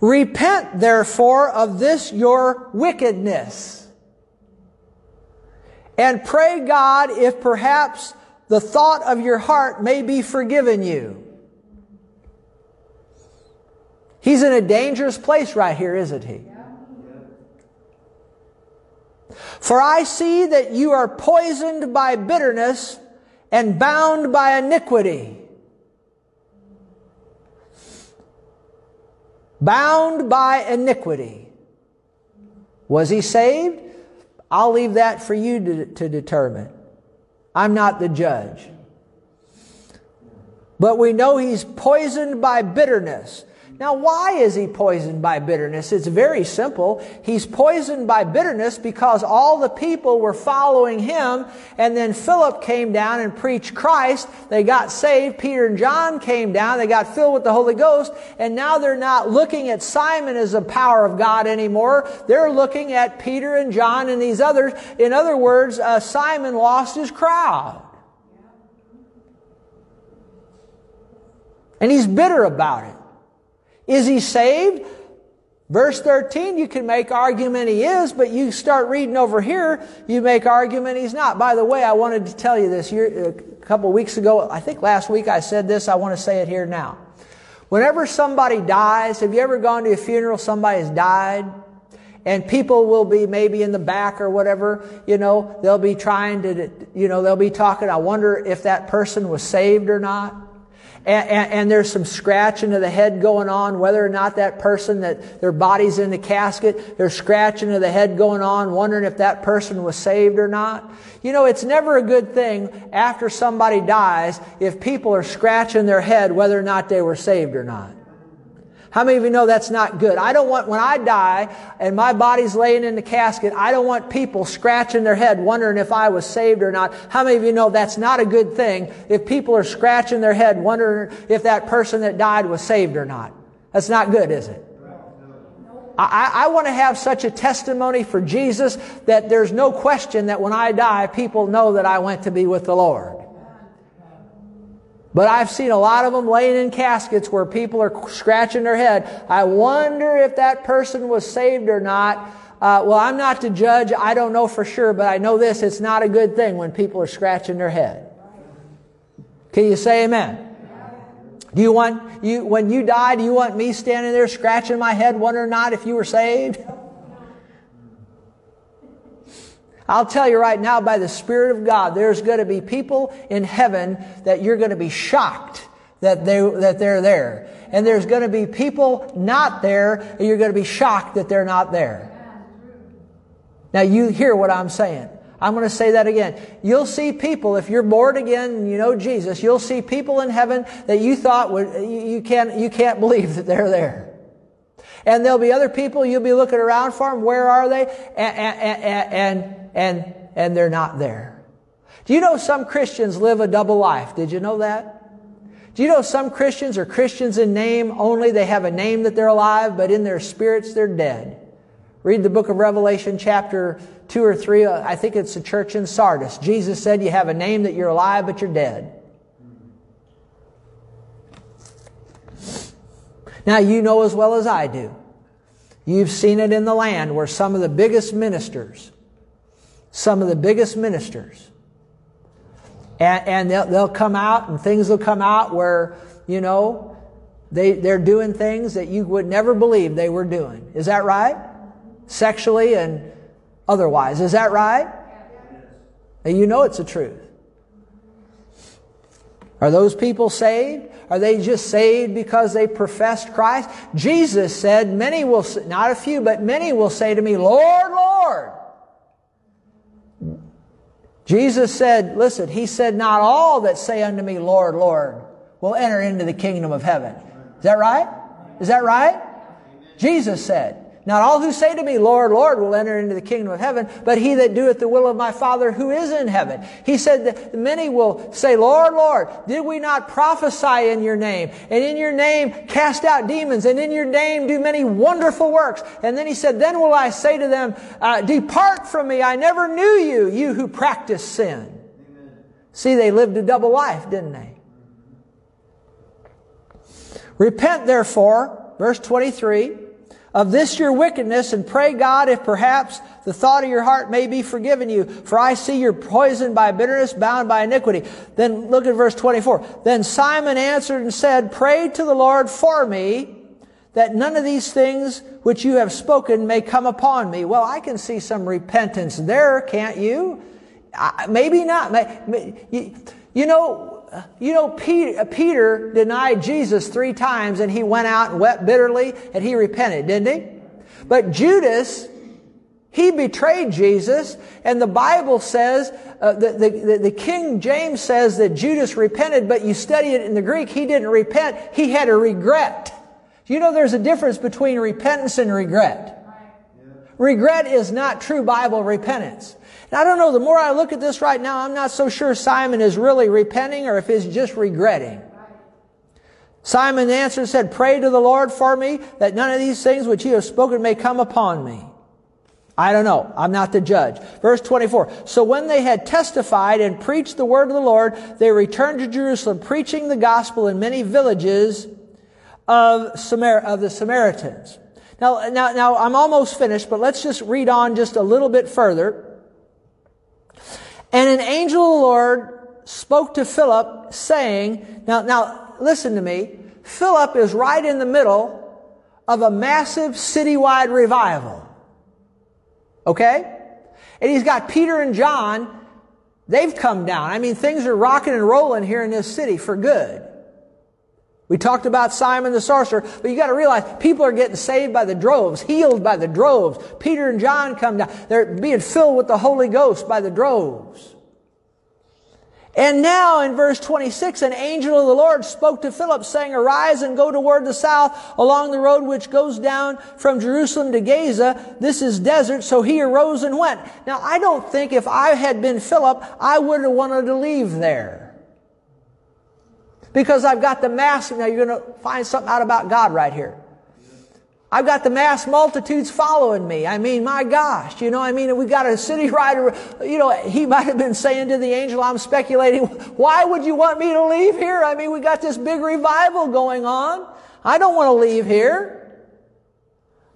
Repent therefore of this your wickedness and pray God if perhaps the thought of your heart may be forgiven you. He's in a dangerous place right here, isn't he? For I see that you are poisoned by bitterness and bound by iniquity. Bound by iniquity. Was he saved? I'll leave that for you to, to determine. I'm not the judge. But we know he's poisoned by bitterness. Now, why is he poisoned by bitterness? It's very simple. He's poisoned by bitterness because all the people were following him, and then Philip came down and preached Christ. They got saved. Peter and John came down. They got filled with the Holy Ghost, and now they're not looking at Simon as the power of God anymore. They're looking at Peter and John and these others. In other words, uh, Simon lost his crowd. And he's bitter about it. Is he saved? Verse 13, you can make argument he is, but you start reading over here, you make argument he's not. By the way, I wanted to tell you this. a couple weeks ago, I think last week I said this, I want to say it here now. Whenever somebody dies, have you ever gone to a funeral, somebody's died? And people will be maybe in the back or whatever, you know, they'll be trying to, you know, they'll be talking, I wonder if that person was saved or not and, and, and, there's some scratching of the head going on, whether or not that person that their body's in the casket, there's scratching of the head going on, wondering if that person was saved or not. You know, it's never a good thing after somebody dies if people are scratching their head whether or not they were saved or not. How many of you know that's not good? I don't want, when I die and my body's laying in the casket, I don't want people scratching their head wondering if I was saved or not. How many of you know that's not a good thing if people are scratching their head wondering if that person that died was saved or not? That's not good, is it? I, I, want to have such a testimony for Jesus that there's no question that when I die, people know that I went to be with the Lord. But I've seen a lot of them laying in caskets where people are scratching their head. I wonder if that person was saved or not. Uh, well, I'm not the judge. I don't know for sure, but I know this. It's not a good thing when people are scratching their head. Can you say amen? Do you want you when you die? Do you want me standing there scratching my head, wondering not if you were saved? I'll tell you right now, by the Spirit of God, there's going to be people in heaven that you're going to be shocked that they that they're there, and there's going to be people not there, and you're going to be shocked that they're not there. Now you hear what I'm saying. I'm going to say that again. You'll see people, if you're born again and you know Jesus, you'll see people in heaven that you thought would, you can't, you can't believe that they're there. And there'll be other people you'll be looking around for them. Where are they? And, and, and, and, and they're not there. Do you know some Christians live a double life? Did you know that? Do you know some Christians are Christians in name only? They have a name that they're alive, but in their spirits they're dead. Read the book of Revelation, chapter 2 or 3. Uh, I think it's the church in Sardis. Jesus said, You have a name that you're alive, but you're dead. Now, you know as well as I do. You've seen it in the land where some of the biggest ministers, some of the biggest ministers, and, and they'll, they'll come out and things will come out where, you know, they, they're doing things that you would never believe they were doing. Is that right? Sexually and otherwise. Is that right? And you know it's the truth. Are those people saved? Are they just saved because they professed Christ? Jesus said, many will, not a few, but many will say to me, Lord, Lord. Jesus said, listen, he said, not all that say unto me, Lord, Lord, will enter into the kingdom of heaven. Is that right? Is that right? Jesus said, not all who say to me, Lord, Lord, will enter into the kingdom of heaven, but he that doeth the will of my Father who is in heaven. He said that many will say, Lord, Lord, did we not prophesy in your name? And in your name cast out demons, and in your name do many wonderful works. And then he said, then will I say to them, uh, depart from me, I never knew you, you who practice sin. See, they lived a double life, didn't they? Repent therefore, verse 23, of this your wickedness and pray God if perhaps the thought of your heart may be forgiven you. For I see you're poisoned by bitterness, bound by iniquity. Then look at verse 24. Then Simon answered and said, Pray to the Lord for me that none of these things which you have spoken may come upon me. Well, I can see some repentance there, can't you? Maybe not. You know, you know, Peter, Peter, denied Jesus three times and he went out and wept bitterly and he repented, didn't he? But Judas, he betrayed Jesus and the Bible says, uh, the, the, the King James says that Judas repented, but you study it in the Greek, he didn't repent, he had a regret. You know there's a difference between repentance and regret. Regret is not true Bible repentance. And I don't know, the more I look at this right now, I'm not so sure Simon is really repenting or if he's just regretting. Simon answered and said, Pray to the Lord for me that none of these things which you have spoken may come upon me. I don't know. I'm not the judge. Verse 24. So when they had testified and preached the word of the Lord, they returned to Jerusalem, preaching the gospel in many villages of, Samar- of the Samaritans. Now, now, now, I'm almost finished, but let's just read on just a little bit further. And an angel of the Lord spoke to Philip saying, now, now, listen to me. Philip is right in the middle of a massive citywide revival. Okay? And he's got Peter and John. They've come down. I mean, things are rocking and rolling here in this city for good. We talked about Simon the sorcerer, but you got to realize people are getting saved by the droves, healed by the droves. Peter and John come down. They're being filled with the Holy Ghost by the droves. And now in verse 26, an angel of the Lord spoke to Philip saying, Arise and go toward the south along the road which goes down from Jerusalem to Gaza. This is desert. So he arose and went. Now I don't think if I had been Philip, I would have wanted to leave there. Because I've got the mass. Now you're going to find something out about God right here. I've got the mass multitudes following me. I mean, my gosh, you know, I mean, we've got a city rider, you know, he might have been saying to the angel, I'm speculating, why would you want me to leave here? I mean, we got this big revival going on. I don't want to leave here.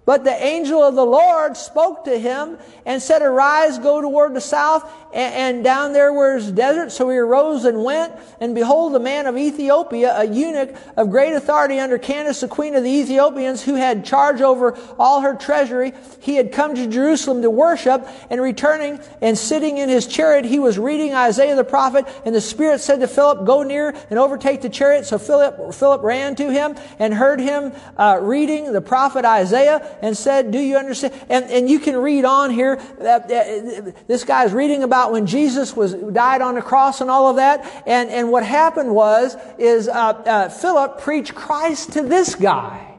But the angel of the Lord spoke to him and said, Arise, go toward the south, and, and down there where is desert. So he arose and went, and behold, a man of Ethiopia, a eunuch of great authority under Candace, the queen of the Ethiopians, who had charge over all her treasury, he had come to Jerusalem to worship, and returning and sitting in his chariot, he was reading Isaiah the prophet, and the Spirit said to Philip, Go near and overtake the chariot. So Philip, Philip ran to him and heard him uh, reading the prophet Isaiah and said, Do you understand? And, and you can read on here. That, that, this guy's reading about when Jesus was died on the cross and all of that. And, and what happened was, is uh, uh, Philip preached Christ to this guy.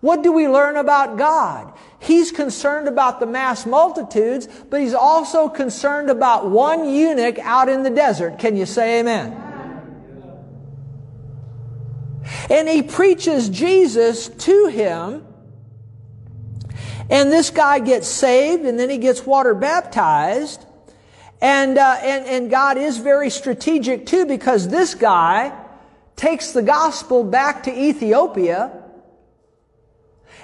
What do we learn about God? He's concerned about the mass multitudes, but he's also concerned about one eunuch out in the desert. Can you say amen? And he preaches Jesus to him and this guy gets saved and then he gets water baptized. And, uh, and, and God is very strategic too because this guy takes the gospel back to Ethiopia.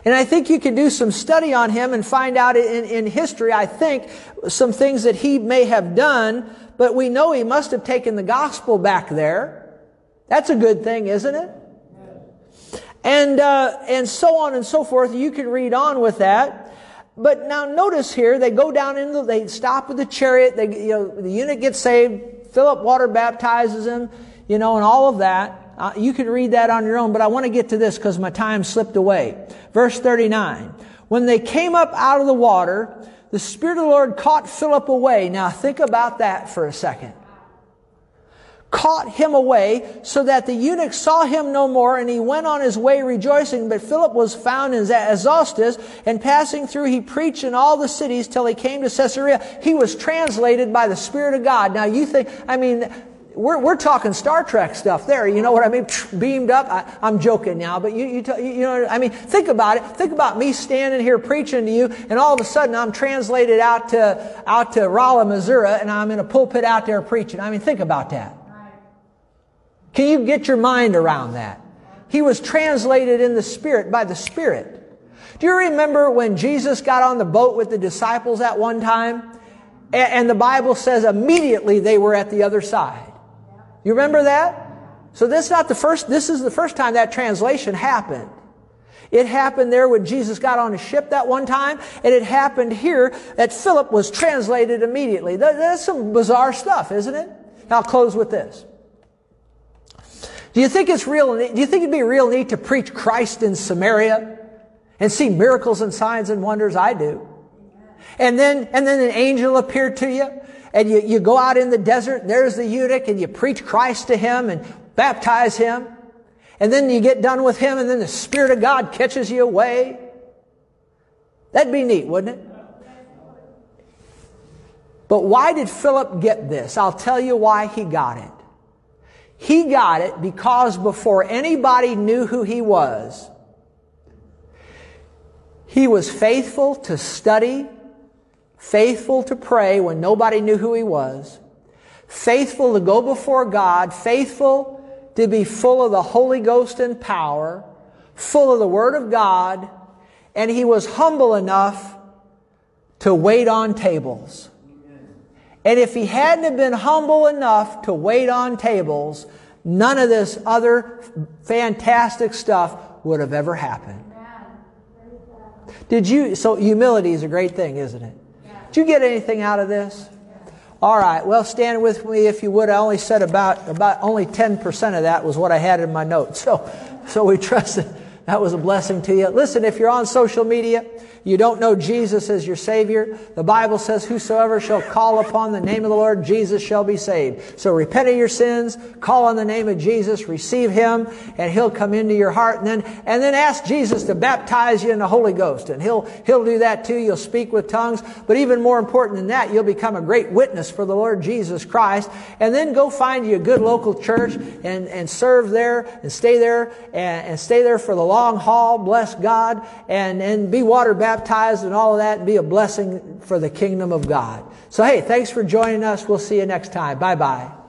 And I think you can do some study on him and find out in, in history, I think, some things that he may have done, but we know he must have taken the gospel back there. That's a good thing, isn't it? And, uh, and so on and so forth. You can read on with that. But now notice here, they go down into, they stop with the chariot, they, you know, the eunuch gets saved, Philip water baptizes him, you know, and all of that. Uh, you can read that on your own, but I want to get to this because my time slipped away. Verse 39. When they came up out of the water, the Spirit of the Lord caught Philip away. Now think about that for a second caught him away so that the eunuch saw him no more and he went on his way rejoicing. But Philip was found in Azotus and passing through he preached in all the cities till he came to Caesarea. He was translated by the Spirit of God. Now you think, I mean, we're, we're talking Star Trek stuff there. You know what I mean? Beamed up. I, am joking now, but you, you, you know, I mean, think about it. Think about me standing here preaching to you, and all of a sudden I'm translated out to, out to Rolla, Missouri, and I'm in a pulpit out there preaching. I mean, think about that. Can you get your mind around that? He was translated in the Spirit by the Spirit. Do you remember when Jesus got on the boat with the disciples at one time? And the Bible says immediately they were at the other side. You remember that? So this is not the first, this is the first time that translation happened. It happened there when Jesus got on a ship that one time, and it happened here that Philip was translated immediately. That's some bizarre stuff, isn't it? I'll close with this. Do you think it's real? Do you think it'd be real neat to preach Christ in Samaria and see miracles and signs and wonders? I do. And then, and then an angel appeared to you and you, you go out in the desert and there's the eunuch and you preach Christ to him and baptize him. And then you get done with him and then the Spirit of God catches you away. That'd be neat, wouldn't it? But why did Philip get this? I'll tell you why he got it. He got it because before anybody knew who he was, he was faithful to study, faithful to pray when nobody knew who he was, faithful to go before God, faithful to be full of the Holy Ghost and power, full of the Word of God, and he was humble enough to wait on tables. And if he hadn't been humble enough to wait on tables, none of this other fantastic stuff would have ever happened. Did you, so humility is a great thing, isn't it? Did you get anything out of this? All right. Well, stand with me if you would. I only said about, about only 10% of that was what I had in my notes. So, so we trust that that was a blessing to you. Listen, if you're on social media, you don't know Jesus as your Savior, the Bible says, Whosoever shall call upon the name of the Lord Jesus shall be saved. So repent of your sins, call on the name of Jesus, receive Him, and He'll come into your heart, and then, and then ask Jesus to baptize you in the Holy Ghost. And He'll, He'll do that too. You'll speak with tongues. But even more important than that, you'll become a great witness for the Lord Jesus Christ. And then go find you a good local church and, and serve there and stay there and, and stay there for the long haul. Bless God and, and be water baptized and all of that and be a blessing for the kingdom of God. So hey, thanks for joining us. We'll see you next time. Bye bye.